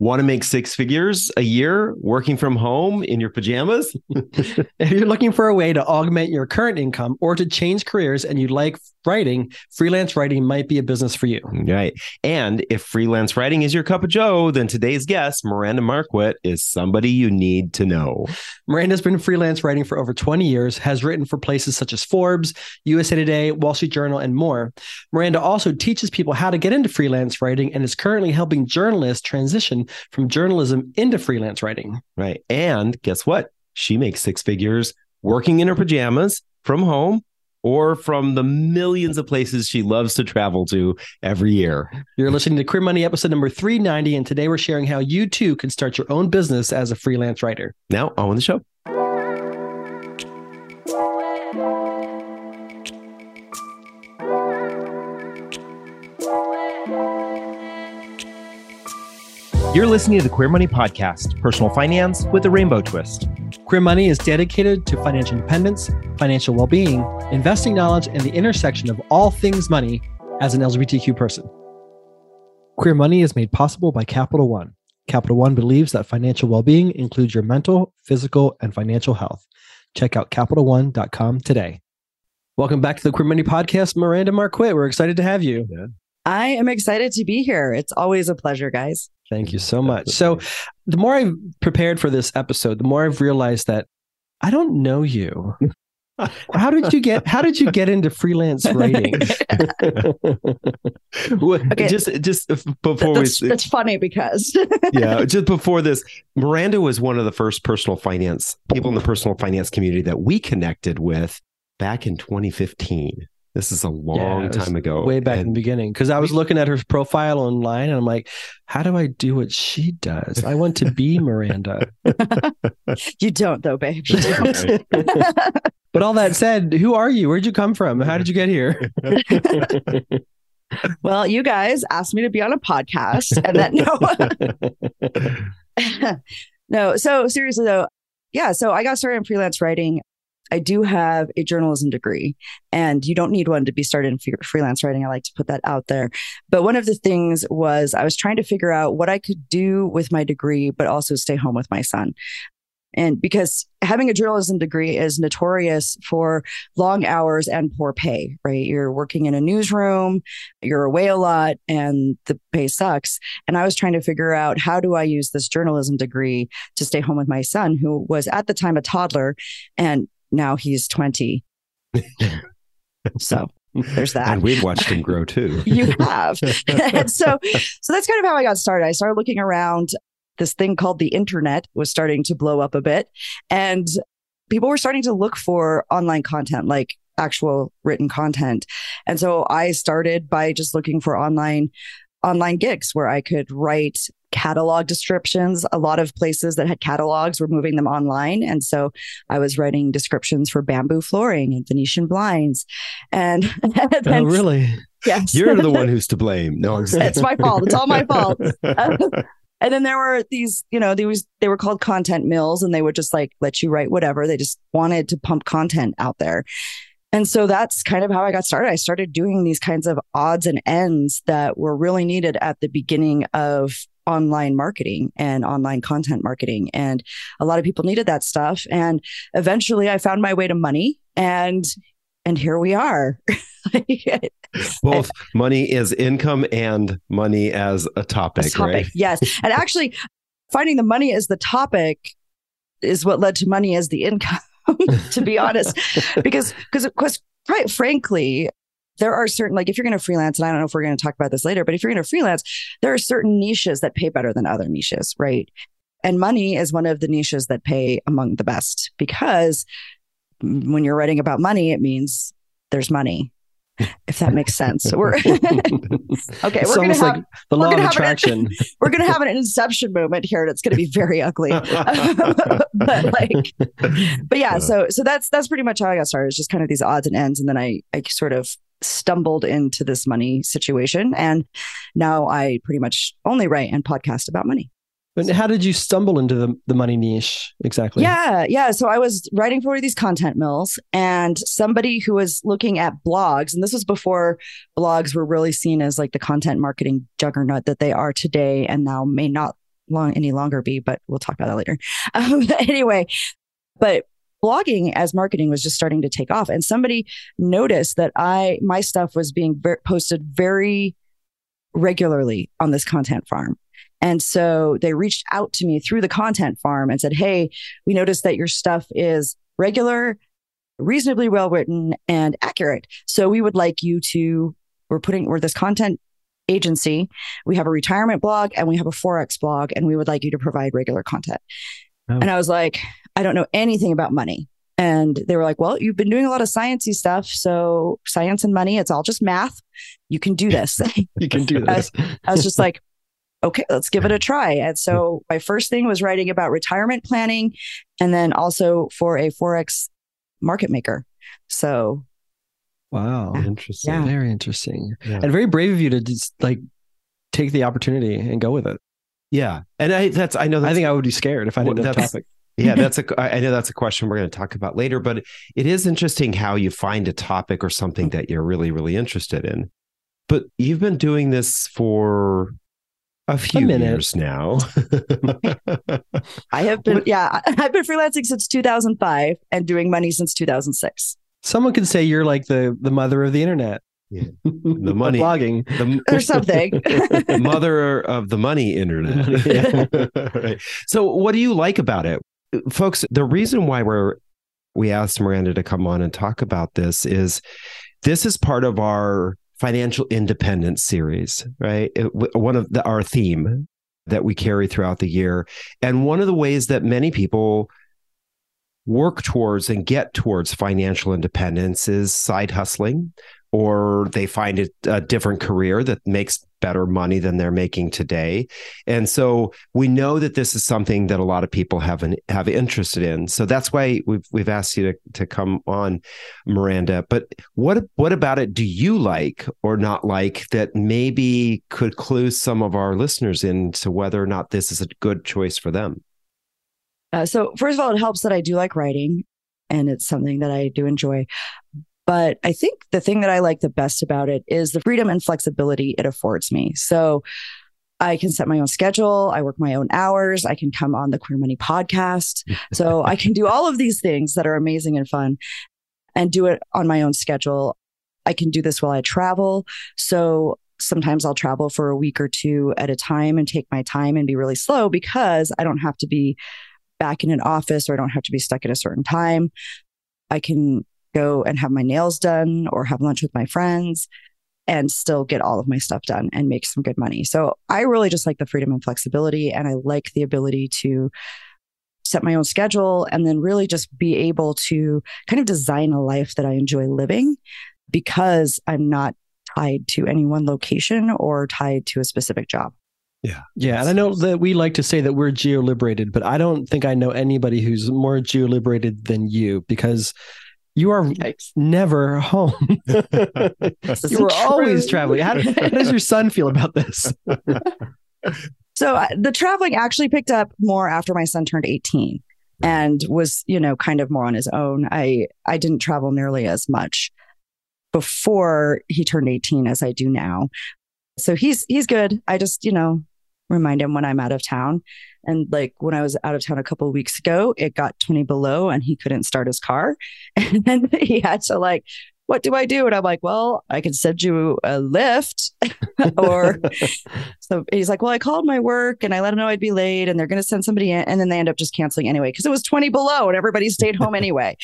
Want to make six figures a year working from home in your pajamas? if you're looking for a way to augment your current income or to change careers and you like writing, freelance writing might be a business for you. Right. And if freelance writing is your cup of joe, then today's guest, Miranda Marquit, is somebody you need to know. Miranda's been freelance writing for over 20 years, has written for places such as Forbes, USA Today, Wall Street Journal, and more. Miranda also teaches people how to get into freelance writing and is currently helping journalists transition from journalism into freelance writing. Right. And guess what? She makes six figures working in her pajamas from home or from the millions of places she loves to travel to every year. You're listening to Queer Money episode number 390, and today we're sharing how you too can start your own business as a freelance writer. Now, on the show. You're listening to the Queer Money Podcast, personal finance with a rainbow twist. Queer Money is dedicated to financial independence, financial well being, investing knowledge, and the intersection of all things money as an LGBTQ person. Queer Money is made possible by Capital One. Capital One believes that financial well being includes your mental, physical, and financial health. Check out CapitalOne.com today. Welcome back to the Queer Money Podcast, Miranda Marquit. We're excited to have you. Yeah. I am excited to be here. It's always a pleasure, guys. Thank you so much. So, the more I've prepared for this episode, the more I've realized that I don't know you. how did you get how did you get into freelance writing okay. just just before that's, we that's funny because yeah just before this miranda was one of the first personal finance people in the personal finance community that we connected with back in 2015 this is a long yeah, time ago. Way back and in the beginning. Because I was looking at her profile online and I'm like, how do I do what she does? I want to be Miranda. you don't, though, babe. You don't. but all that said, who are you? Where'd you come from? How did you get here? well, you guys asked me to be on a podcast and then no. no. So seriously though, yeah. So I got started in freelance writing I do have a journalism degree, and you don't need one to be started in freelance writing. I like to put that out there. But one of the things was I was trying to figure out what I could do with my degree, but also stay home with my son. And because having a journalism degree is notorious for long hours and poor pay, right? You're working in a newsroom, you're away a lot, and the pay sucks. And I was trying to figure out how do I use this journalism degree to stay home with my son, who was at the time a toddler and now he's 20. so there's that. And we've watched him grow too. you have. and so so that's kind of how I got started. I started looking around. This thing called the internet was starting to blow up a bit. And people were starting to look for online content, like actual written content. And so I started by just looking for online online gigs where I could write catalog descriptions. A lot of places that had catalogs were moving them online. And so I was writing descriptions for bamboo flooring and Venetian blinds. And, and oh, then, oh, really? Yes. You're the one who's to blame. No, it's my fault. It's all my fault. and then there were these, you know, these they were called content mills and they would just like let you write whatever. They just wanted to pump content out there. And so that's kind of how I got started. I started doing these kinds of odds and ends that were really needed at the beginning of online marketing and online content marketing. And a lot of people needed that stuff. And eventually I found my way to money and and here we are. Both money is income and money as a topic, a topic right? Yes. And actually finding the money as the topic is what led to money as the income, to be honest. because because because quite frankly, there are certain, like if you're going to freelance, and I don't know if we're going to talk about this later, but if you're going to freelance, there are certain niches that pay better than other niches, right? And money is one of the niches that pay among the best because when you're writing about money, it means there's money. If that makes sense. We're okay. It's we're gonna have like the law of attraction. An, we're gonna have an inception moment here, and it's gonna be very ugly. but like, but yeah. So so that's that's pretty much how I got started. It's just kind of these odds and ends, and then I I sort of stumbled into this money situation. And now I pretty much only write and podcast about money. And how did you stumble into the, the money niche exactly? Yeah, yeah. So I was writing for one of these content mills, and somebody who was looking at blogs, and this was before blogs were really seen as like the content marketing juggernaut that they are today, and now may not long any longer be. But we'll talk about that later. Um, anyway, but blogging as marketing was just starting to take off, and somebody noticed that I my stuff was being ver- posted very regularly on this content farm and so they reached out to me through the content farm and said, Hey, we noticed that your stuff is regular, reasonably well written, and accurate. So we would like you to, we're putting, we're this content agency. We have a retirement blog and we have a Forex blog, and we would like you to provide regular content. Oh. And I was like, I don't know anything about money. And they were like, well, you've been doing a lot of sciencey stuff. So science and money, it's all just math. You can do this. you can do this. I was, I was just like, okay, let's give it a try. And so my first thing was writing about retirement planning and then also for a Forex market maker. So Wow. Interesting. Yeah. Very interesting. Yeah. And very brave of you to just like take the opportunity and go with it. Yeah. And I that's I know I think I would be scared if I didn't well, have a topic. Yeah, that's a I know that's a question we're going to talk about later, but it is interesting how you find a topic or something that you're really, really interested in. But you've been doing this for a few a years now. I have been, yeah, I've been freelancing since 2005 and doing money since 2006. Someone could say you're like the the mother of the internet. Yeah. The money blogging the, or something. the mother of the money internet. yeah. right. So what do you like about it? Folks, the reason why we're we asked Miranda to come on and talk about this is this is part of our financial independence series, right? It, one of the, our theme that we carry throughout the year. And one of the ways that many people work towards and get towards financial independence is side hustling or they find it a different career that makes better money than they're making today. And so we know that this is something that a lot of people have an, have interested in. So that's why we've we've asked you to to come on, Miranda. But what what about it do you like or not like that maybe could clue some of our listeners into whether or not this is a good choice for them? Uh, so first of all, it helps that I do like writing and it's something that I do enjoy. But I think the thing that I like the best about it is the freedom and flexibility it affords me. So I can set my own schedule. I work my own hours. I can come on the Queer Money podcast. So I can do all of these things that are amazing and fun and do it on my own schedule. I can do this while I travel. So sometimes I'll travel for a week or two at a time and take my time and be really slow because I don't have to be back in an office or I don't have to be stuck at a certain time. I can go and have my nails done or have lunch with my friends and still get all of my stuff done and make some good money. So I really just like the freedom and flexibility and I like the ability to set my own schedule and then really just be able to kind of design a life that I enjoy living because I'm not tied to any one location or tied to a specific job. Yeah. Yeah. And I know that we like to say that we're geo liberated, but I don't think I know anybody who's more geo liberated than you because you are Yikes. never home. you are always traveling. How, how, does your son feel about this? so uh, the traveling actually picked up more after my son turned 18 and was, you know, kind of more on his own. I I didn't travel nearly as much before he turned 18 as I do now. So he's he's good. I just, you know, remind him when I'm out of town. And like when I was out of town a couple of weeks ago, it got 20 below and he couldn't start his car. And then he had to like, what do I do? And I'm like, well, I can send you a Lyft. or so he's like, well, I called my work and I let him know I'd be late and they're going to send somebody in. And then they end up just canceling anyway because it was 20 below and everybody stayed home anyway.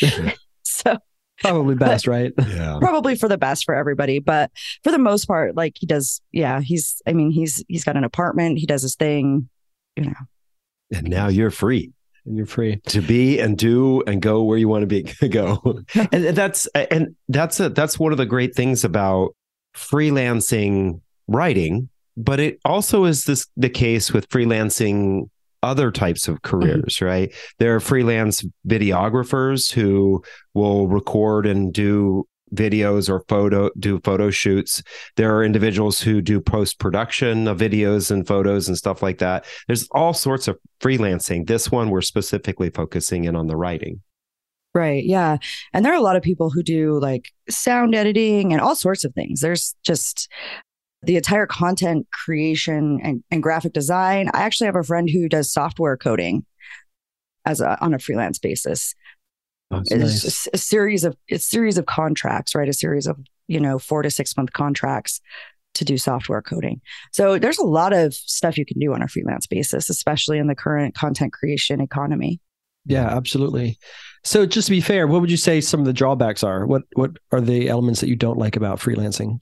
so probably best, right? Yeah. Probably for the best for everybody. But for the most part, like he does, yeah, he's, I mean, he's, he's got an apartment, he does his thing, you know. And now you're free. And you're free to be and do and go where you want to be go. and that's and that's a, that's one of the great things about freelancing writing, but it also is this the case with freelancing other types of mm-hmm. careers, mm-hmm. right? There are freelance videographers who will record and do videos or photo do photo shoots. There are individuals who do post production of videos and photos and stuff like that. There's all sorts of freelancing. This one we're specifically focusing in on the writing. Right. Yeah. And there are a lot of people who do like sound editing and all sorts of things. There's just the entire content creation and, and graphic design. I actually have a friend who does software coding as a, on a freelance basis. it's nice. a, series of a series of contracts, right? A series of you know four to six month contracts to do software coding. So there's a lot of stuff you can do on a freelance basis, especially in the current content creation economy. Yeah, absolutely. So just to be fair, what would you say some of the drawbacks are? What what are the elements that you don't like about freelancing?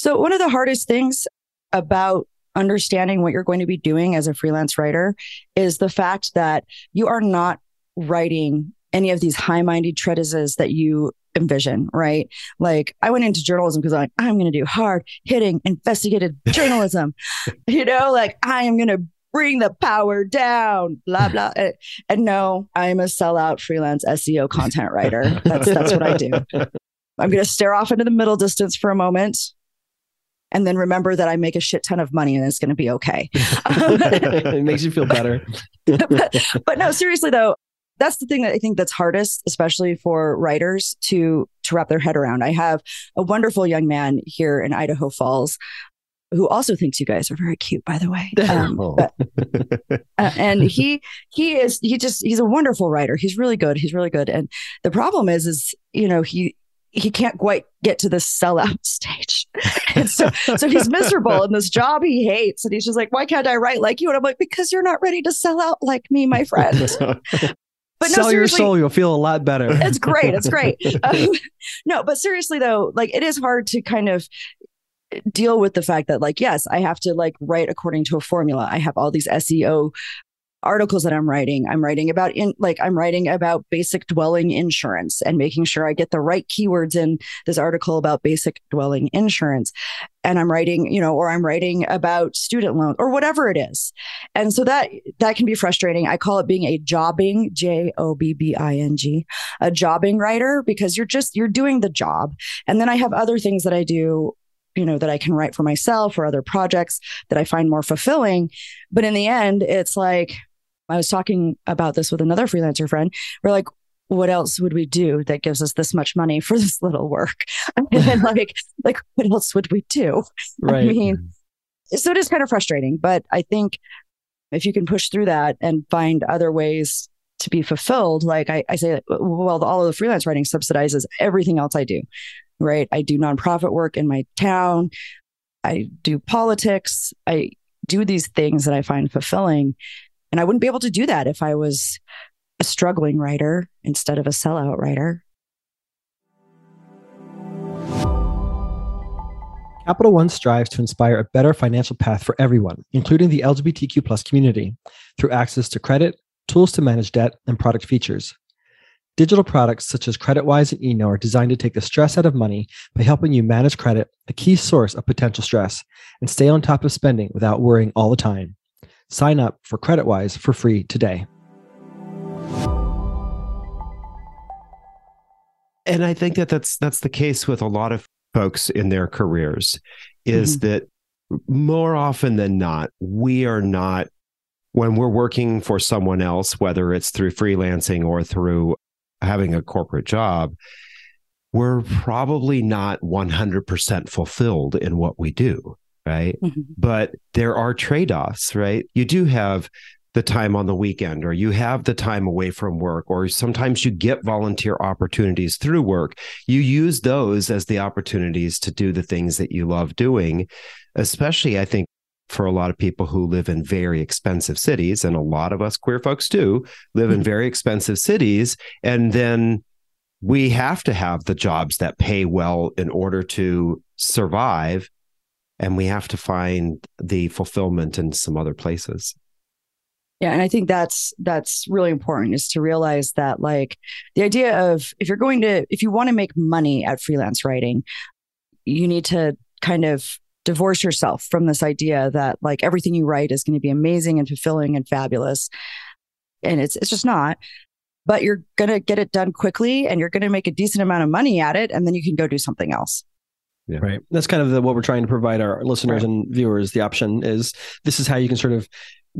So one of the hardest things about understanding what you're going to be doing as a freelance writer is the fact that you are not writing any of these high-minded treatises that you envision, right? Like I went into journalism because I'm like, I'm going to do hard hitting investigative journalism. you know, like I am going to bring the power down, blah, blah. and, and no, I'm a sellout freelance SEO content writer. That's, that's what I do. I'm going to stare off into the middle distance for a moment and then remember that I make a shit ton of money and it's going to be okay. it makes you feel better. but, but no, seriously though, that's the thing that I think that's hardest, especially for writers to to wrap their head around. I have a wonderful young man here in Idaho Falls who also thinks you guys are very cute, by the way. Um, oh. but, uh, and he he is he just he's a wonderful writer. He's really good. He's really good. And the problem is, is you know he he can't quite get to the sellout stage. and so so he's miserable in this job he hates, and he's just like, why can't I write like you? And I'm like, because you're not ready to sell out like me, my friend. But Sell no, your soul, you'll feel a lot better. It's great. It's great. Um, no, but seriously though, like it is hard to kind of deal with the fact that like yes i have to like write according to a formula i have all these seo articles that i'm writing. I'm writing about in like i'm writing about basic dwelling insurance and making sure i get the right keywords in this article about basic dwelling insurance. And i'm writing you know or i'm writing about student loan or whatever it is. And so that that can be frustrating. I call it being a jobbing j-o-b-b-i-n-g a jobbing writer because you're just you're doing the job. And then i have other things that i do you know, that I can write for myself or other projects that I find more fulfilling. But in the end, it's like I was talking about this with another freelancer friend. We're like, what else would we do that gives us this much money for this little work? and like, like what else would we do? Right. I mean, so it is kind of frustrating, but I think if you can push through that and find other ways to be fulfilled, like I, I say, well, all of the freelance writing subsidizes everything else I do right? I do nonprofit work in my town. I do politics. I do these things that I find fulfilling. And I wouldn't be able to do that if I was a struggling writer instead of a sellout writer. Capital One strives to inspire a better financial path for everyone, including the LGBTQ plus community, through access to credit, tools to manage debt, and product features. Digital products such as CreditWise and Eno are designed to take the stress out of money by helping you manage credit, a key source of potential stress, and stay on top of spending without worrying all the time. Sign up for CreditWise for free today. And I think that that's that's the case with a lot of folks in their careers is mm-hmm. that more often than not we are not when we're working for someone else whether it's through freelancing or through having a corporate job, we're probably not 100% fulfilled in what we do. Right. Mm-hmm. But there are trade offs, right? You do have the time on the weekend, or you have the time away from work, or sometimes you get volunteer opportunities through work. You use those as the opportunities to do the things that you love doing, especially, I think, for a lot of people who live in very expensive cities, and a lot of us queer folks do live in mm-hmm. very expensive cities. And then we have to have the jobs that pay well in order to survive. And we have to find the fulfillment in some other places. Yeah, and I think that's that's really important is to realize that like the idea of if you're going to if you want to make money at freelance writing, you need to kind of divorce yourself from this idea that like everything you write is going to be amazing and fulfilling and fabulous. And it's it's just not. but you're going to get it done quickly and you're going to make a decent amount of money at it. And then you can go do something else. Yeah. Right. That's kind of the, what we're trying to provide our listeners right. and viewers. The option is this is how you can sort of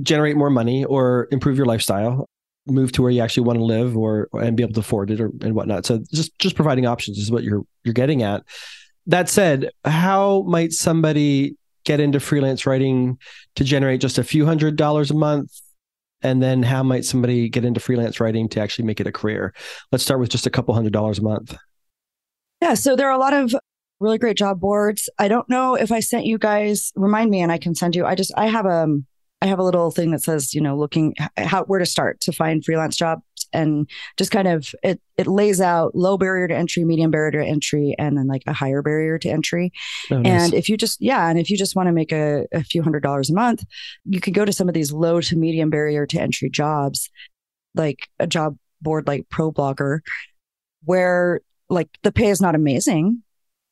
generate more money or improve your lifestyle move to where you actually want to live or and be able to afford it or and whatnot. So just just providing options is what you're you're getting at. That said, how might somebody get into freelance writing to generate just a few hundred dollars a month? And then how might somebody get into freelance writing to actually make it a career? Let's start with just a couple hundred dollars a month. Yeah, so there are a lot of really great job boards. I don't know if I sent you guys, remind me and I can send you. I just I have a um, have a little thing that says, you know, looking how where to start to find freelance jobs and just kind of it it lays out low barrier to entry, medium barrier to entry, and then like a higher barrier to entry. Oh, nice. And if you just yeah, and if you just want to make a, a few hundred dollars a month, you could go to some of these low to medium barrier to entry jobs, like a job board like ProBlogger, where like the pay is not amazing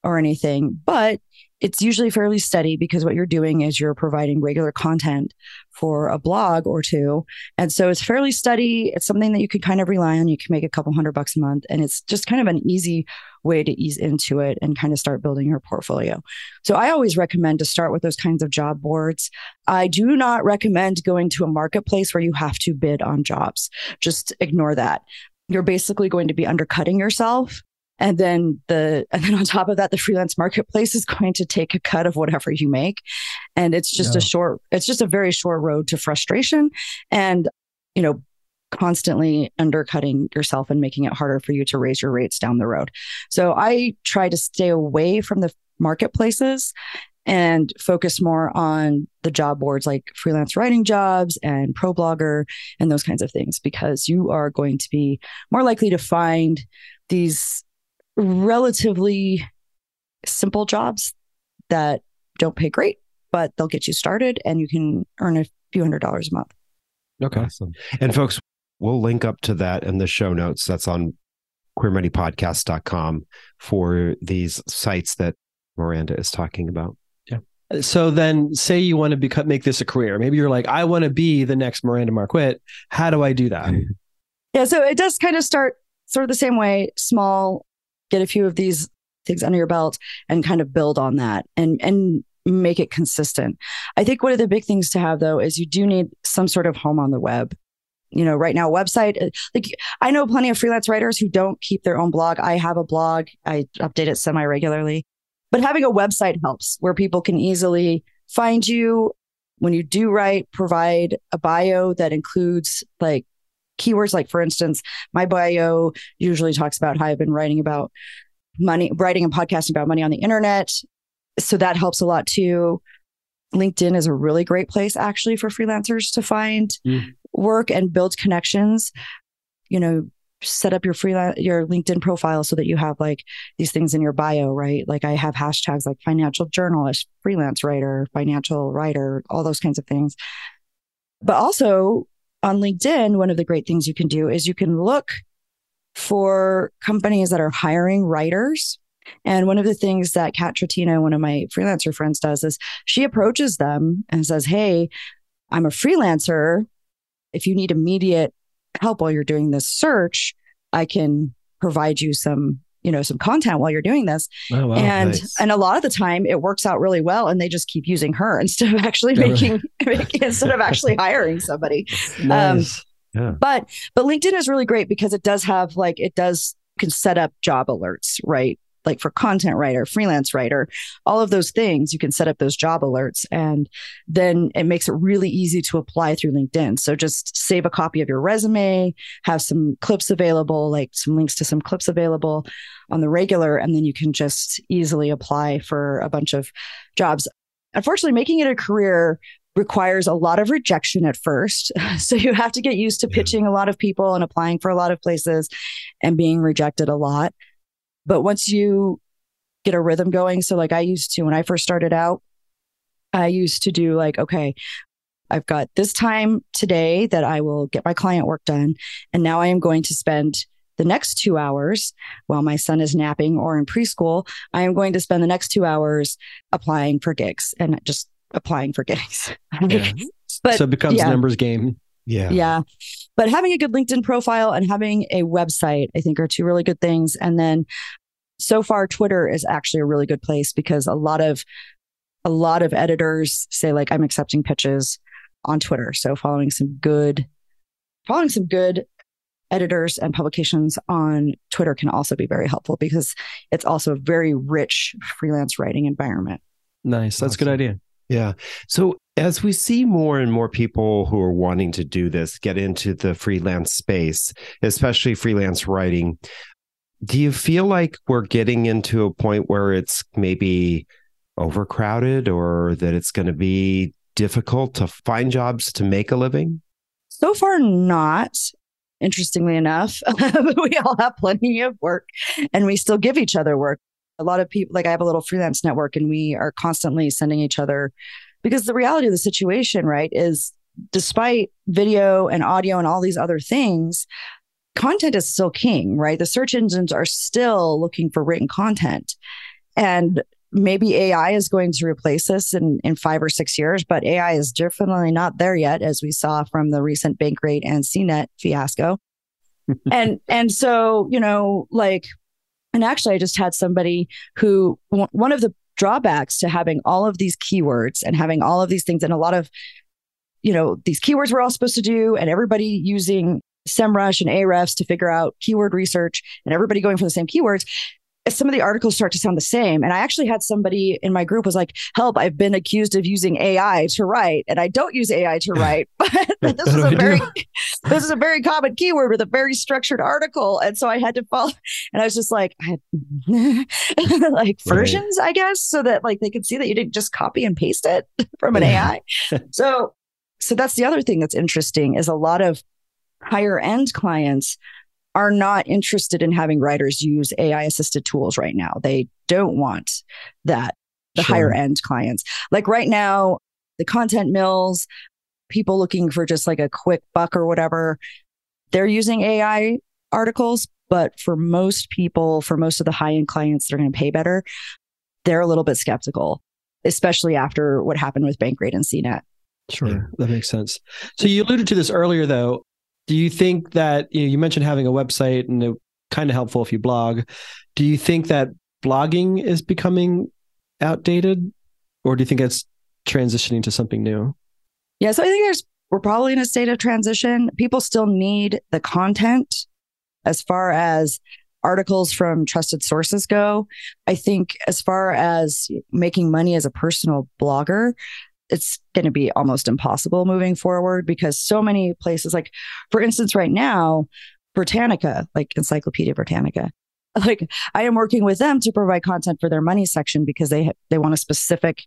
or anything, but it's usually fairly steady because what you're doing is you're providing regular content for a blog or two. And so it's fairly steady. It's something that you could kind of rely on. You can make a couple hundred bucks a month. And it's just kind of an easy way to ease into it and kind of start building your portfolio. So I always recommend to start with those kinds of job boards. I do not recommend going to a marketplace where you have to bid on jobs. Just ignore that you're basically going to be undercutting yourself and then the, and then on top of that, the freelance marketplace is going to take a cut of whatever you make. And it's just yeah. a short, it's just a very short road to frustration and, you know, constantly undercutting yourself and making it harder for you to raise your rates down the road. So I try to stay away from the marketplaces and focus more on the job boards like freelance writing jobs and ProBlogger and those kinds of things because you are going to be more likely to find these relatively simple jobs that don't pay great, but they'll get you started and you can earn a few hundred dollars a month. Okay. Awesome. And folks, we'll link up to that in the show notes. That's on queermoneypodcast.com for these sites that Miranda is talking about. Yeah. So then say you want to become make this a career. Maybe you're like, I want to be the next Miranda Marquit. How do I do that? Yeah. So it does kind of start sort of the same way, small get a few of these things under your belt and kind of build on that and and make it consistent. I think one of the big things to have though is you do need some sort of home on the web. You know, right now, website, uh, like I know plenty of freelance writers who don't keep their own blog. I have a blog. I update it semi regularly, but having a website helps where people can easily find you when you do write, provide a bio that includes like keywords. Like, for instance, my bio usually talks about how I've been writing about money, writing and podcasting about money on the internet. So that helps a lot too. LinkedIn is a really great place actually for freelancers to find mm. work and build connections. You know, set up your freelance your LinkedIn profile so that you have like these things in your bio, right? Like I have hashtags like financial journalist, freelance writer, financial writer, all those kinds of things. But also on LinkedIn, one of the great things you can do is you can look for companies that are hiring writers. And one of the things that Kat Tretina, one of my freelancer friends, does is she approaches them and says, Hey, I'm a freelancer. If you need immediate help while you're doing this search, I can provide you some you know some content while you're doing this oh, wow, and nice. and a lot of the time it works out really well and they just keep using her instead of actually making, making instead of actually hiring somebody nice. um, yeah. but but linkedin is really great because it does have like it does can set up job alerts right like for content writer, freelance writer, all of those things, you can set up those job alerts and then it makes it really easy to apply through LinkedIn. So just save a copy of your resume, have some clips available, like some links to some clips available on the regular, and then you can just easily apply for a bunch of jobs. Unfortunately, making it a career requires a lot of rejection at first. So you have to get used to pitching a lot of people and applying for a lot of places and being rejected a lot. But once you get a rhythm going, so like I used to when I first started out, I used to do like, okay, I've got this time today that I will get my client work done. And now I am going to spend the next two hours while my son is napping or in preschool. I am going to spend the next two hours applying for gigs and just applying for gigs. Yeah. but so it becomes yeah. numbers game. Yeah. Yeah. But having a good LinkedIn profile and having a website, I think are two really good things. And then so far, Twitter is actually a really good place because a lot of a lot of editors say like I'm accepting pitches on Twitter. So following some good following some good editors and publications on Twitter can also be very helpful because it's also a very rich freelance writing environment. Nice. That's awesome. a good idea. Yeah. So as we see more and more people who are wanting to do this get into the freelance space, especially freelance writing, do you feel like we're getting into a point where it's maybe overcrowded or that it's going to be difficult to find jobs to make a living? So far, not. Interestingly enough, we all have plenty of work and we still give each other work. A lot of people, like I have a little freelance network and we are constantly sending each other because the reality of the situation, right, is despite video and audio and all these other things, content is still king, right? The search engines are still looking for written content. And maybe AI is going to replace this in, in five or six years, but AI is definitely not there yet, as we saw from the recent Bankrate and CNET fiasco. and and so, you know, like, and actually I just had somebody who one of the drawbacks to having all of these keywords and having all of these things and a lot of you know these keywords we're all supposed to do and everybody using SEMrush and Ahrefs to figure out keyword research and everybody going for the same keywords some of the articles start to sound the same. And I actually had somebody in my group was like, help, I've been accused of using AI to write. And I don't use AI to write, but this is a very this is a very common keyword with a very structured article. And so I had to follow and I was just like, like versions, right. I guess, so that like they could see that you didn't just copy and paste it from an AI. so so that's the other thing that's interesting is a lot of higher end clients are not interested in having writers use AI assisted tools right now. They don't want that, the sure. higher end clients. Like right now, the content mills, people looking for just like a quick buck or whatever, they're using AI articles. But for most people, for most of the high end clients that are going to pay better, they're a little bit skeptical, especially after what happened with Bankrate and CNET. Sure, that makes sense. So you alluded to this earlier, though. Do you think that you, know, you mentioned having a website and it kind of helpful if you blog? Do you think that blogging is becoming outdated, or do you think it's transitioning to something new? Yeah, so I think there's we're probably in a state of transition. People still need the content as far as articles from trusted sources go. I think as far as making money as a personal blogger, it's going to be almost impossible moving forward because so many places, like for instance, right now, Britannica, like Encyclopedia Britannica, like I am working with them to provide content for their money section because they ha- they want a specific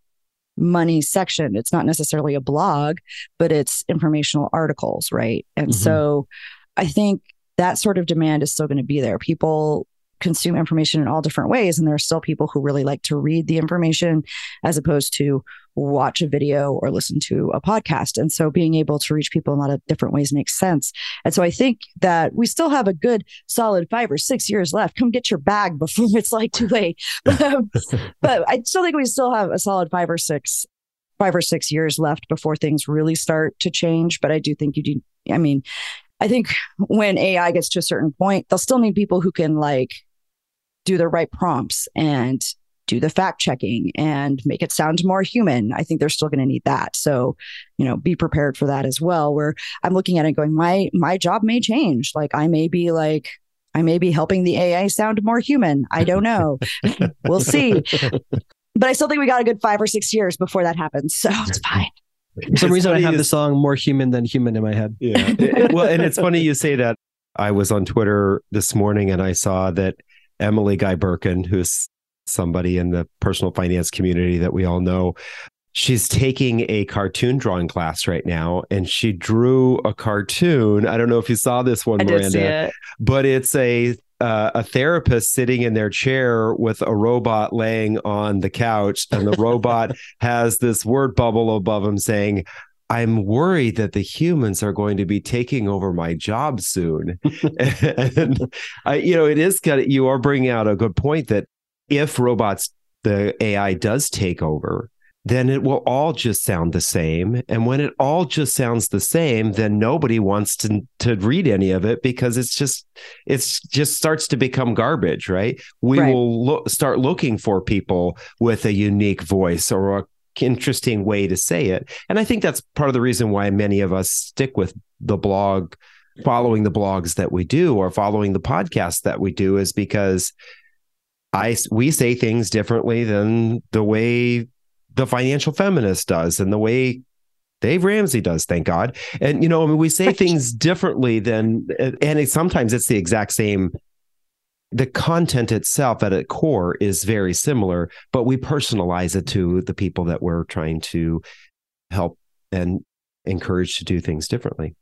money section. It's not necessarily a blog, but it's informational articles, right? And mm-hmm. so I think that sort of demand is still going to be there. People consume information in all different ways. And there are still people who really like to read the information as opposed to watch a video or listen to a podcast. And so being able to reach people in a lot of different ways makes sense. And so I think that we still have a good solid five or six years left. Come get your bag before it's like too late. But, um, but I still think we still have a solid five or six five or six years left before things really start to change. But I do think you do. I mean, I think when AI gets to a certain point, they'll still need people who can like do the right prompts and do the fact checking and make it sound more human. I think they're still going to need that. So, you know, be prepared for that as well. Where I'm looking at it going, my my job may change. Like I may be like I may be helping the AI sound more human. I don't know. we'll see. But I still think we got a good five or six years before that happens. So it's fine. For some reason, I have the song "More Human Than Human" in my head. Yeah. well, and it's funny you say that. I was on Twitter this morning and I saw that Emily Guy Birken, who's somebody in the personal finance community that we all know. She's taking a cartoon drawing class right now, and she drew a cartoon. I don't know if you saw this one, I Miranda, it. but it's a uh, a therapist sitting in their chair with a robot laying on the couch, and the robot has this word bubble above him saying, I'm worried that the humans are going to be taking over my job soon. and I, you know, it is kind of, you are bringing out a good point that if robots, the AI does take over, then it will all just sound the same. And when it all just sounds the same, then nobody wants to to read any of it because it's just it's just starts to become garbage, right? We Right. will look, start looking for people with a unique voice or a interesting way to say it. And I think that's part of the reason why many of us stick with the blog, following the blogs that we do or following the podcasts that we do is because I we say things differently than the way the financial feminist does and the way Dave Ramsey does, thank God. And you know, I mean, we say things differently than, and it, sometimes it's the exact same. The content itself at its core is very similar, but we personalize it to the people that we're trying to help and encourage to do things differently.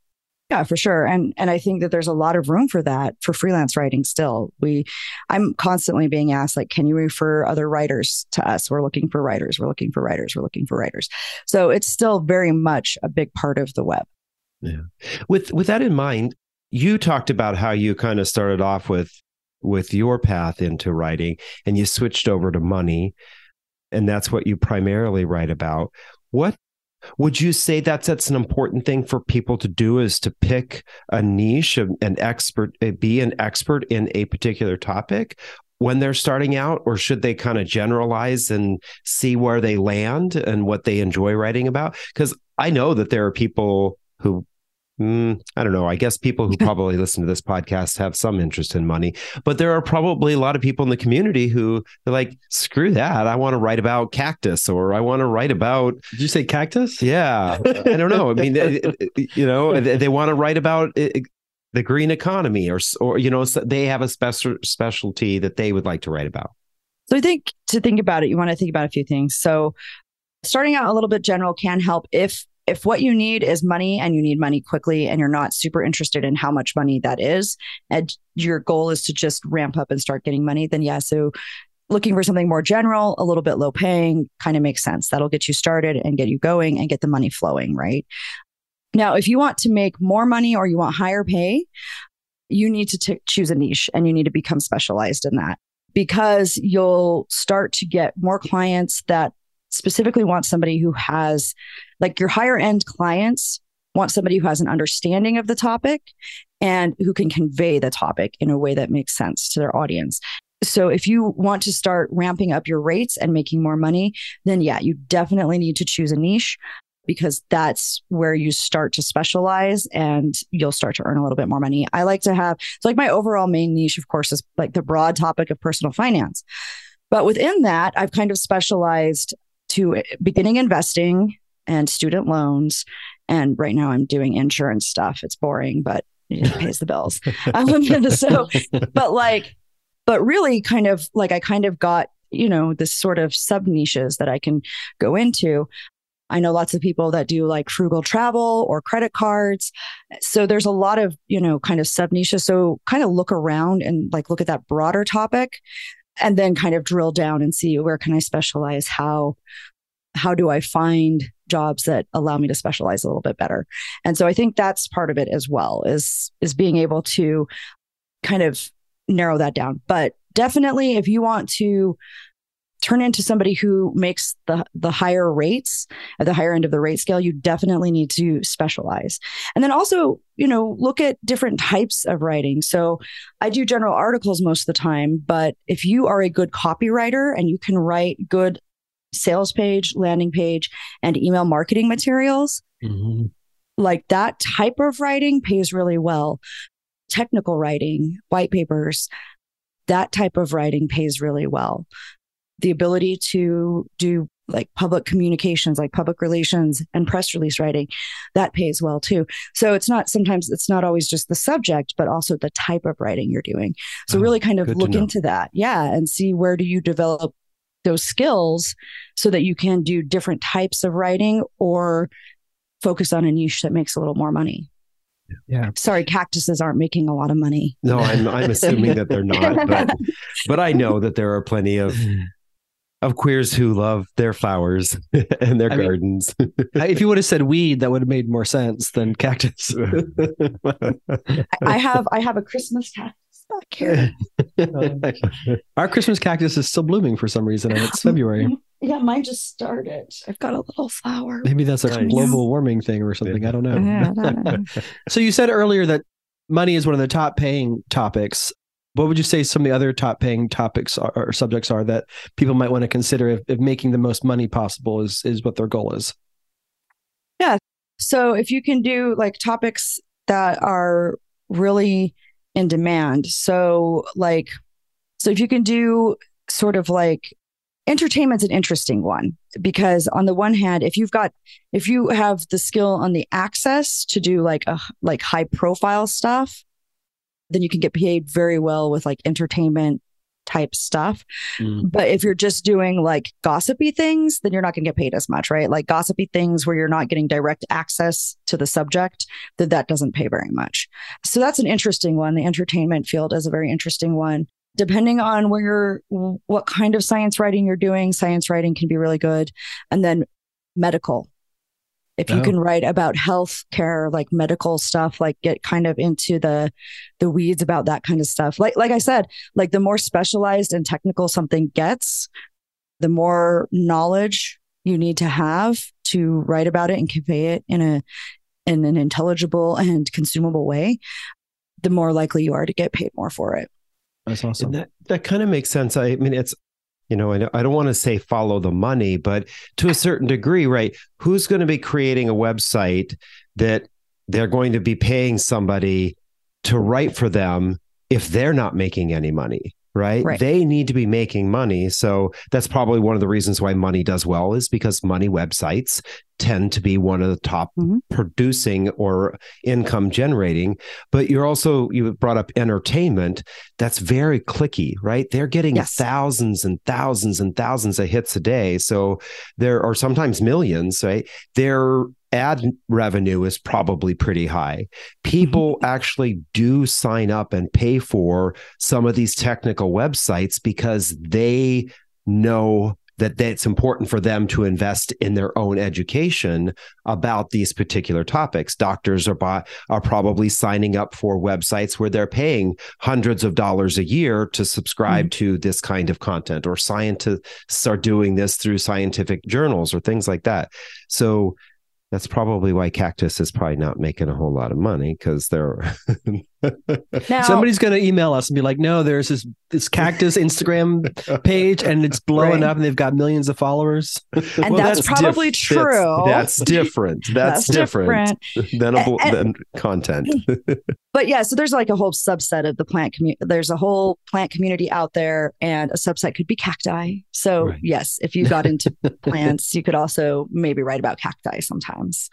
Yeah, for sure. And and I think that there's a lot of room for that for freelance writing still. We I'm constantly being asked like can you refer other writers to us? We're looking for writers. We're looking for writers. We're looking for writers. So it's still very much a big part of the web. Yeah. With with that in mind, you talked about how you kind of started off with with your path into writing and you switched over to money and that's what you primarily write about. What would you say that's that's an important thing for people to do is to pick a niche an expert eh, be an expert in a particular topic when they're starting out or should they kind of generalize and see where they land and what they enjoy writing about because i know that there are people who mm, i don't know. I guess people who probably listen to this podcast have some interest in money but there are probably a lot of people in the community who they're like screw that. I want to write about cactus or i want to write about Did you say cactus? yeah. I don't know. I mean you know they, they want to write about the green economy or or you know they have a special specialty that they would like to write about. So I think to think about it, you want to think about a few things. So starting out a little bit general can help if if what you need is money and you need money quickly and you're not super interested in how much money that is and your goal is to just ramp up and start getting money then yeah so looking for something more general a little bit low paying kind of makes sense. That'll get you started and get you going and get the money flowing right? Now if you want to make more money or you want higher pay you need to t- choose a niche and you need to become specialized in that because you'll start to get more clients that specifically want somebody who has like your higher end clients want somebody who has an understanding of the topic and who can convey the topic in a way that makes sense to their audience. So if you want to start ramping up your rates and making more money, then yeah, you definitely need to choose a niche because that's where you start to specialize and you'll start to earn a little bit more money. I like to have, so like my overall main niche, of course, is like the broad topic of personal finance. But within that, I've kind of specialized to eh, beginning investing and student loans. And right now I'm doing insurance stuff. It's boring, but it pays the bills. Um, so, but like, but really kind of like I kind of got, you know, this sort of sub niches that I can go into. I know lots of people that do like frugal travel or credit cards. So there's a lot of, you know, kind of sub niches. So kind of look around and like look at that broader topic and then kind of drill down and see where can I specialize? How, how do I find jobs that allow me to specialize a little bit better? And so I think that's part of it as well is, is being able to kind of narrow that down. But definitely if you want to turn into somebody who makes the the higher rates at the higher end of the rate scale you definitely need to specialize and then also you know look at different types of writing so i do general articles most of the time but if you are a good copywriter and you can write good sales page landing page and email marketing materials Mhm. like that type of writing pays really well. Technical writing white papers that type of writing pays really well. The ability to do like public communications like public relations and press release writing that pays well too. So it's not sometimes it's not always just the subject but also the type of writing you're doing. So Oh, really kind of to look into that. Yeah and see where do you develop those skills so that you can do different types of writing or focus on a niche that makes a little more money Yeah. sorry cactuses aren't making a lot of money no i'm i'm assuming that they're not but but i know that there are plenty of of queers who love their flowers and their I mean- gardens if you would have said weed, that would have made more sense than cactus. I have I have a Christmas cactus back here. Our Christmas cactus is still blooming for some reason, and it's February. Yeah, mine just started. I've got a little flower. Maybe that's a Nice. global warming thing or something. I don't know. Yeah, I don't know. So you said earlier that money is one of the top paying topics. What would you say some of the other top paying topics are, or subjects are that people might want to consider if, if making the most money possible is is what their goal is? Yeah. So if you can do like topics that are really in demand. So like so if you can do sort of like entertainment's an interesting one because on the one hand if you've got if you have the skill on the access to do like a like high profile stuff then you can get paid very well with like entertainment type stuff Mm. but if you're just doing like gossipy things, then you're not going to get paid as much, right? Like gossipy things where you're not getting direct access to the subject, that that doesn't pay very much. So that's an interesting one. The entertainment field is a very interesting one. Depending on where you're, what kind of science writing you're doing, science writing can be really good. And then medical. If you Oh. can write about health care, like medical stuff, like get kind of into the the weeds about that kind of stuff. Like like I said, like the more specialized and technical something gets, the more knowledge you need to have to write about it and convey it in a in an intelligible and consumable way, the more likely you are to get paid more for it. That's awesome. And that that kind of makes sense. I mean, it's you know, I don't, want to say follow the money, but to a certain degree, right? Who's going to be creating a website that they're going to be paying somebody to write for them if they're not making any money? Right? Right. They need to be making money. So that's probably one of the reasons why money does well is because money websites tend to be one of the top Mhm. producing or income generating. But you're also, you brought up entertainment. That's very clicky, right? They're getting Yes. thousands and thousands and thousands of hits a day. So there are sometimes millions, right? Their ad revenue is probably pretty high. People mm-hmm. actually do sign up and pay for some of these technical websites because they know that it's important for them to invest in their own education about these particular topics. Doctors are by, are probably signing up for websites where they're paying hundreds of dollars a year to subscribe mm-hmm. to this kind of content, or scientists are doing this through scientific journals or things like that. So that's probably why Cactus is probably not making a whole lot of money because they're Now, Somebody's going to email us and be like, "No, there's this this cactus Instagram page, and it's blowing Right. up, and they've got millions of followers." and that's, probably diff- true. That's, that's different. That's, different, than a, And- than content. but yeah, so there's like a whole subset of the plant community. There's a whole plant community out there, and a subset could be cacti. So Right. yes, if you got into plants, you could also maybe write about cacti sometimes.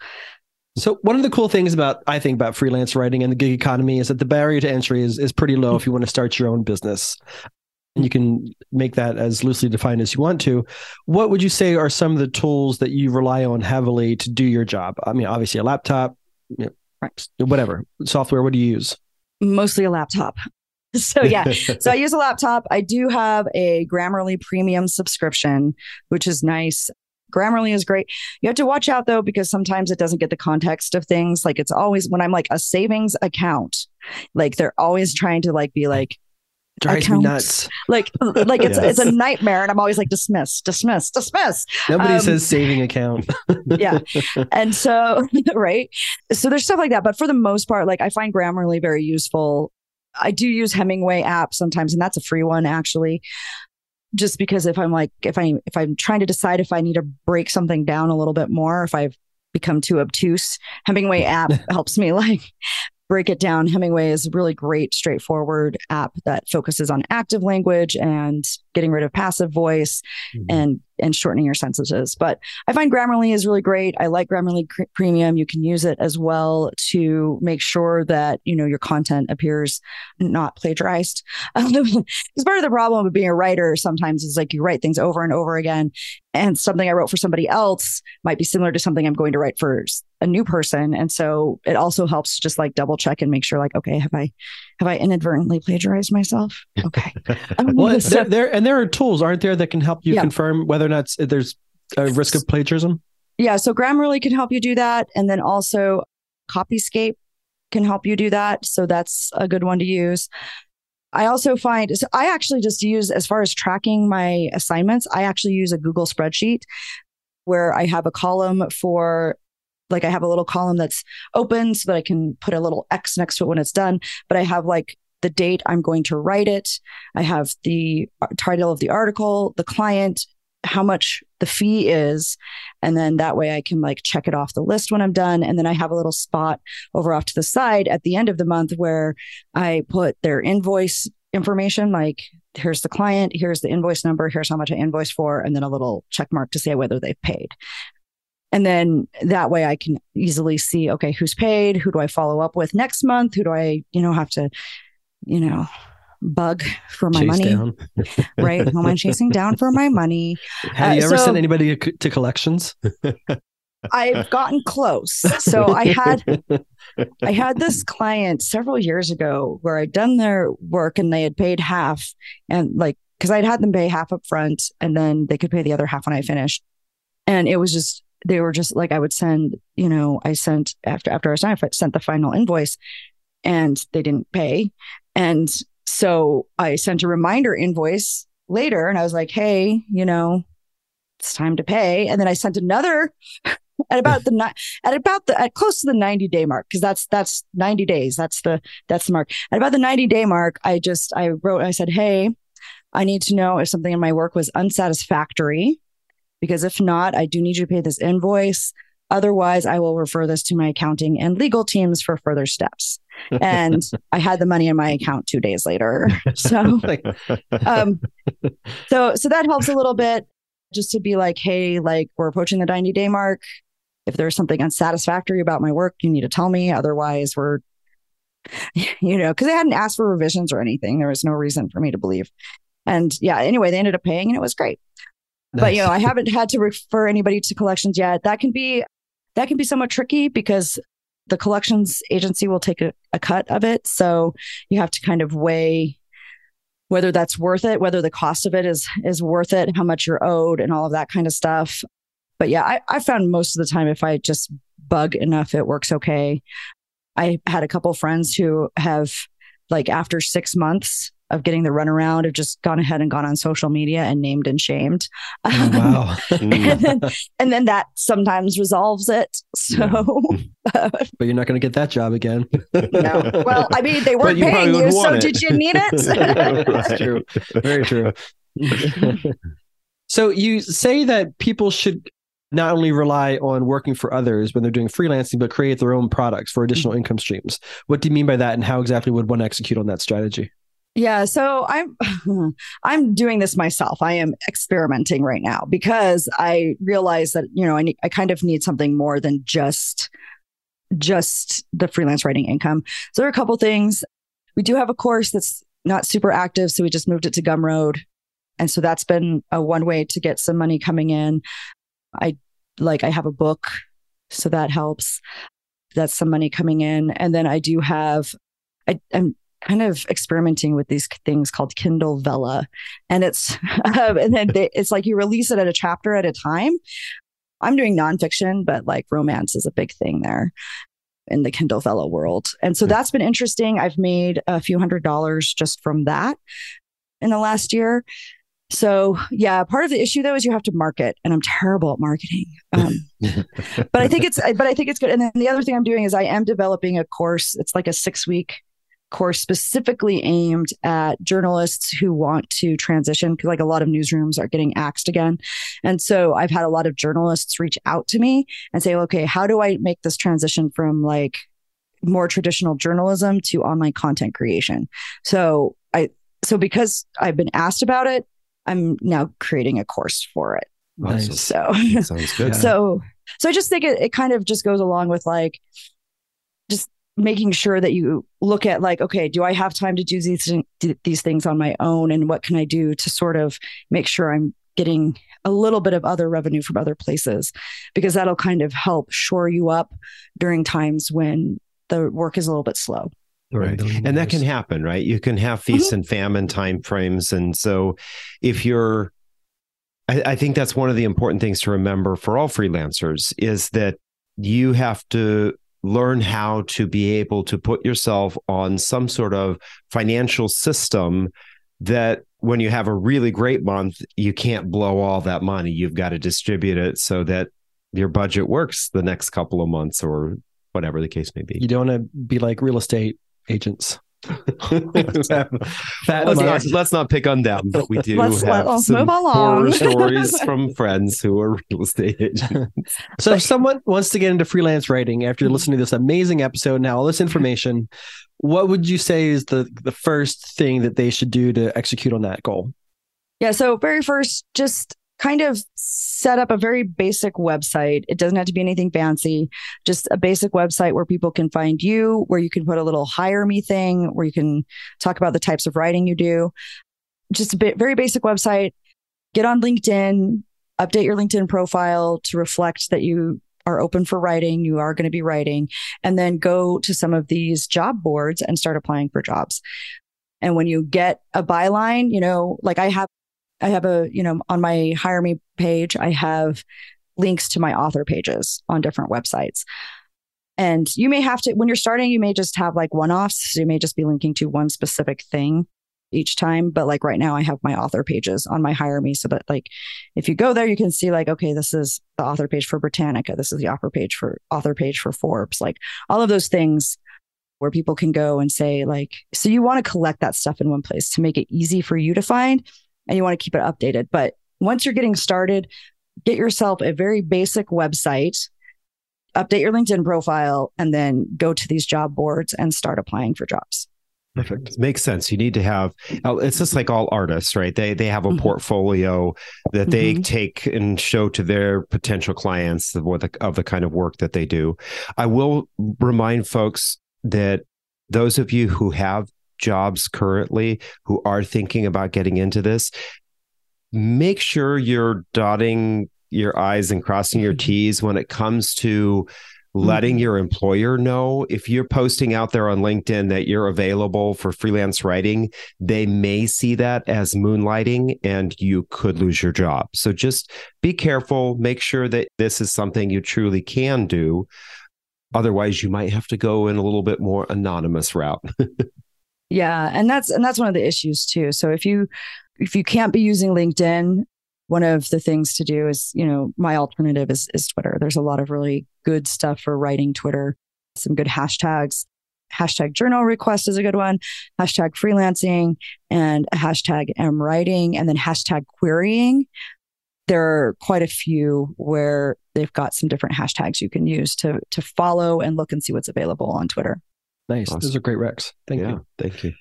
So one of the cool things about I think about freelance writing and the gig economy is that the barrier to entry is is pretty low if you want to start your own business. And you can make that as loosely defined as you want to. What would you say are some of the tools that you rely on heavily to do your job? I mean, obviously a laptop, you know, Right. whatever software. What do you use? Mostly a laptop. So yeah, so I use a laptop. I do have a Grammarly premium subscription, which is nice. Grammarly is great. You have to watch out though, because sometimes it doesn't get the context of things. Like it's always when I'm like a savings account, like they're always trying to like be like, Drives me Accounts. nuts. like, like it's, Yes. it's a nightmare. And I'm always like, dismiss, dismiss, dismiss. Nobody Um, says saving account. yeah. And so, right. So there's stuff like that. But for the most part, like I find Grammarly very useful. I do use Hemingway app sometimes, and that's a free one actually. Just because if I'm like, if I, if I'm trying to decide if I need to break something down a little bit more, if I've become too obtuse, Hemingway app helps me like break it down. Hemingway is a really great, straightforward app that focuses on active language and getting rid of passive voice mm-hmm. and and shortening your sentences. But I find Grammarly is really great. I like Grammarly cr- Premium. You can use it as well to make sure that you know your content appears not plagiarized. Um, because part of the problem of being a writer sometimes is like you write things over and over again, and something I wrote for somebody else might be similar to something I'm going to write for a new person. And so it also helps to just like double check and make sure like okay have I have I inadvertently plagiarized myself? Okay. Um, Well, there, there and there are tools, aren't there, that can help you Yeah. confirm whether or not there's a risk of plagiarism? Yeah, so Grammarly can help you do that. And then also Copyscape can help you do that. So that's a good one to use. I also find so I actually just use as far as tracking my assignments, I actually use a Google spreadsheet where I have a column for like I have a little column that's open so that I can put a little X next to it when it's done. But I have like the date I'm going to write it. I have the uh, title of the article, the client, how much the fee is. And then that way I can like check it off the list when I'm done. And then I have a little spot over off to the side at the end of the month where I put their invoice information, like here's the client, here's the invoice number, here's how much I invoice for, and then a little check mark to say whether they've paid. And then that way I can easily see, okay, who's paid? Who do I follow up with next month? Who do I, you know, have to, you know, bug for my Chase money. right. Who am I chasing down for my money? Have uh, you ever so, sent anybody to collections? I've gotten close. So I had I had this client several years ago where I'd done their work and they had paid half and like because I'd had them pay half up front and then they could pay the other half when I finished. And it was just they were just like I would send, you know, I sent after after I signed I sent the final invoice and they didn't pay. And so I sent a reminder invoice later and I was like, hey, you know, it's time to pay. And then I sent another at about the at about the at close to the 90 day mark because that's that's 90 days that's the that's the mark at about the 90 day mark i just i wrote i said hey i need to know if something in my work was unsatisfactory because if not i do need you to pay this invoice otherwise i will refer this to my accounting and legal teams for further steps and i had the money in my account two days later so um so so that helps a little bit just to be like hey like we're approaching the 90 day mark if there's something unsatisfactory about my work, you need to tell me. Otherwise, we're, you know, because they hadn't asked for revisions or anything. There was no reason for me to believe. And yeah, anyway, they ended up paying and it was great. Nice. But you know, I haven't had to refer anybody to collections yet. That can be that can be somewhat tricky because the collections agency will take a, a cut of it. So you have to kind of weigh whether that's worth it, whether the cost of it is is worth it, how much you're owed, and all of that kind of stuff but yeah, I, I found most of the time if I just bug enough, it works okay. I had a couple friends who have like after six months of getting the runaround have just gone ahead and gone on social media and named and shamed. Oh, wow. and, then, and, then, that sometimes resolves it. So, yeah. but you're not going to get that job again. no. Well, I mean, they weren't paying you. So it. did you need it? That's true. Very true. so you say that people should not only rely on working for others when they're doing freelancing, but create their own products for additional mm-hmm. income streams. What do you mean by that, and how exactly would one execute on that strategy? Yeah, so I'm I'm doing this myself. I am experimenting right now because I realize that you know I need, I kind of need something more than just just the freelance writing income. So there are a couple things. We do have a course that's not super active, so we just moved it to Gumroad. And so that's been a one way to get some money coming in. I like I have a book, so that helps. That's some money coming in, and then I do have. I, I'm kind of experimenting with these things called Kindle Vella, and it's um, and then they, it's like you release it at a chapter at a time. I'm doing nonfiction, but like romance is a big thing there in the Kindle Vella world, and so hmm. that's been interesting. I've made a few hundred dollars just from that in the last year. So yeah, part of the issue though is you have to market, and I'm terrible at marketing. Um, but I think it's, but I think it's good. And then the other thing I'm doing is I am developing a course. It's like a six week course specifically aimed at journalists who want to transition because like a lot of newsrooms are getting axed again. And so I've had a lot of journalists reach out to me and say, okay, how do I make this transition from like more traditional journalism to online content creation? So I, so because I've been asked about it, I'm now creating a course for it. Nice. So sounds good. so so I just think it, it kind of just goes along with like just making sure that you look at like okay do i have time to do these these things on my own? And what can i do to sort of make sure i'm getting a little bit of other revenue from other places? Because that'll kind of help shore you up during times when the work is a little bit slow. Right. And that can happen right? You can have feast mm-hmm. and famine time frames and so if you're I, I, think that's one of the important things to remember for all freelancers is that you have to learn how to be able to put yourself on some sort of financial system that when you have a really great month, you can't blow all that money. You've got to distribute it so that your budget works the next couple of months or whatever the case may be. You don't want to be like real estate agents. Let's, not, let's, not, pick on them, but we do let's, have let's some horror stories from friends who are real estate agents. So, if someone wants to get into freelance writing after listening to this amazing episode, now all this information, what would you say is the the first thing that they should do to execute on that goal? Yeah. So, very first, just kind of set up a very basic website. It doesn't have to be anything fancy, just a basic website where people can find you, where you can put a little hire me thing, where you can talk about the types of writing you do. Just a bit, very basic website. Get on LinkedIn, update your LinkedIn profile to reflect that you are open for writing, you are going to be writing, and then go to some of these job boards and start applying for jobs. And when you get a byline, you know, like I have I have a, you know, on my hire me page, I have links to my author pages on different websites. And you may have to, when you're starting, you may just have like one offs. So you may just be linking to one specific thing each time. But like right now, I have my author pages on my hire me so that like if you go there, you can see like, okay, this is the author page for Britannica. This is the author page for author page for Forbes. Like all of those things where people can go and say like, so you want to collect that stuff in one place to make it easy for you to find and you want to keep it updated. But once you're getting started, get yourself a very basic website, update your LinkedIn profile, and then go to these job boards and start applying for jobs. Perfect. Makes sense. You need to have uh, it's just like all artists, right? They they have a mm-hmm. portfolio that they mm-hmm. take and show to their potential clients of the, of the kind of work that they do. I will remind folks that those of you who have jobs currently who are thinking about getting into this, make sure you're dotting your I's and crossing your mm-hmm. T's when it comes to letting mm-hmm. your employer know if you're posting out there on LinkedIn that you're available for freelance writing, they may see that as moonlighting and you could lose your job. So just be careful, make sure that this is something you truly can do. Otherwise, you might have to go in a little bit more anonymous route. Yeah, and that's and that's one of the issues too. So if you if you can't be using LinkedIn, one of the things to do is, you know, my alternative is is Twitter. There's a lot of really good stuff for writing Twitter, some good hashtags. Hashtag journo request is a good one, hashtag freelancing and hashtag M writing, and then hashtag querying. There are quite a few where they've got some different hashtags you can use to to follow and look and see what's available on Twitter. Nice. Awesome. Those are great recs. Thank yeah, you. Thank you.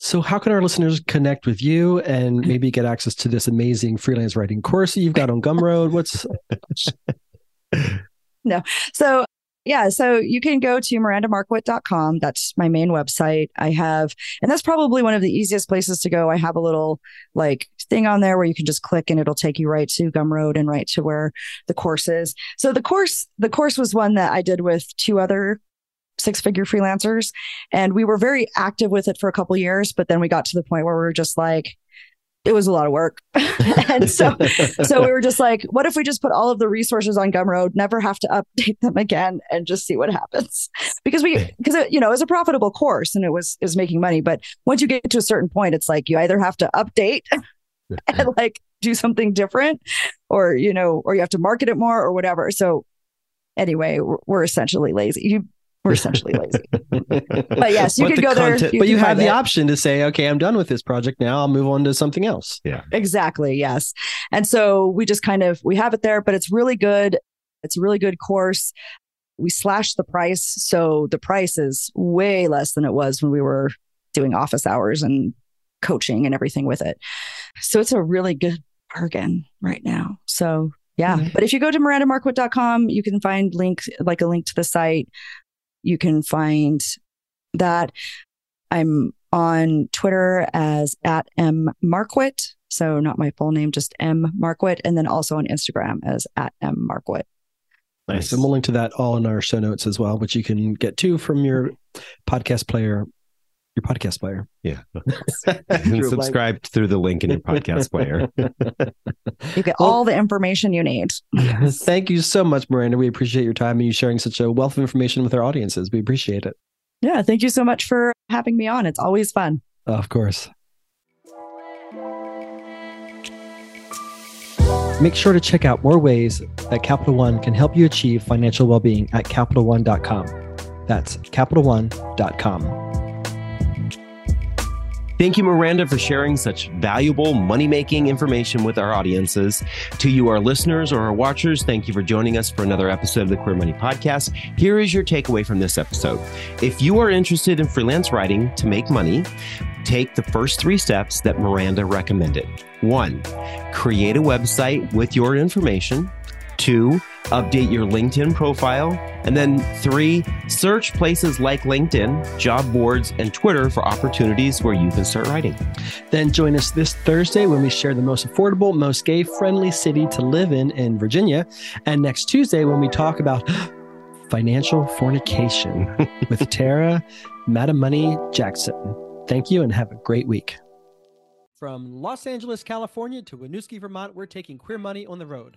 So, how can our listeners connect with you and maybe get access to this amazing freelance writing course that you've got on Gumroad? What's no. So, yeah, so you can go to mirandamarquit.com. That's my main website. I have, and that's probably one of the easiest places to go. I have a little like thing on there where you can just click and it'll take you right to Gumroad and right to where the course is. So the course, the course was one that I did with two other six figure freelancers. And we were very active with it for a couple years, but then we got to the point where we were just like, it was a lot of work. and so, so we were just like, what if we just put all of the resources on Gumroad, never have to update them again and just see what happens? Because we, because it, you know, it was a profitable course and it was, it was making money. But once you get to a certain point, it's like you either have to update and like do something different or, you know, or you have to market it more or whatever. So anyway, we're essentially lazy. You we're essentially lazy. but yes, you but could go content, there. You but you have the it. option to say, okay, I'm done with this project now. I'll move on to something else. Yeah. Exactly. Yes. And so we just kind of we have it there, but it's really good. It's a really good course. We slashed the price. So the price is way less than it was when we were doing office hours and coaching and everything with it. So it's a really good bargain right now. So yeah. Mm-hmm. But if you go to mirandamarquit.com, you can find link like a link to the site you can find that. I'm on Twitter as at M Marquit. So not my full name, just M Marquit. And then also on Instagram as at M Marquit. Nice. And we'll link to that all in our show notes as well, which you can get to from your podcast player your podcast player. Yeah. and subscribe through the link in your podcast player. You get all the information you need. Thank you so much, Miranda. We appreciate your time and you sharing such a wealth of information with our audiences. We appreciate it. Yeah. Thank you so much for having me on. It's always fun. Of course. Make sure to check out more ways that Capital One can help you achieve financial well being at CapitalOne.com. That's CapitalOne.com. Thank you, Miranda, for sharing such valuable money making information with our audiences. To you, our listeners or our watchers, thank you for joining us for another episode of the Queer Money Podcast. Here is your takeaway from this episode. If you are interested in freelance writing to make money, take the first three steps that Miranda recommended. One, create a website with your information. Two, update your LinkedIn profile. And then three, search places like LinkedIn, job boards, and Twitter for opportunities where you can start writing. Then join us this Thursday when we share the most affordable, most gay friendly city to live in in Virginia. And next Tuesday when we talk about financial fornication with Tara Madam Money Jackson. Thank you and have a great week. From Los Angeles, California to Winooski, Vermont, we're taking Queer Money on the road.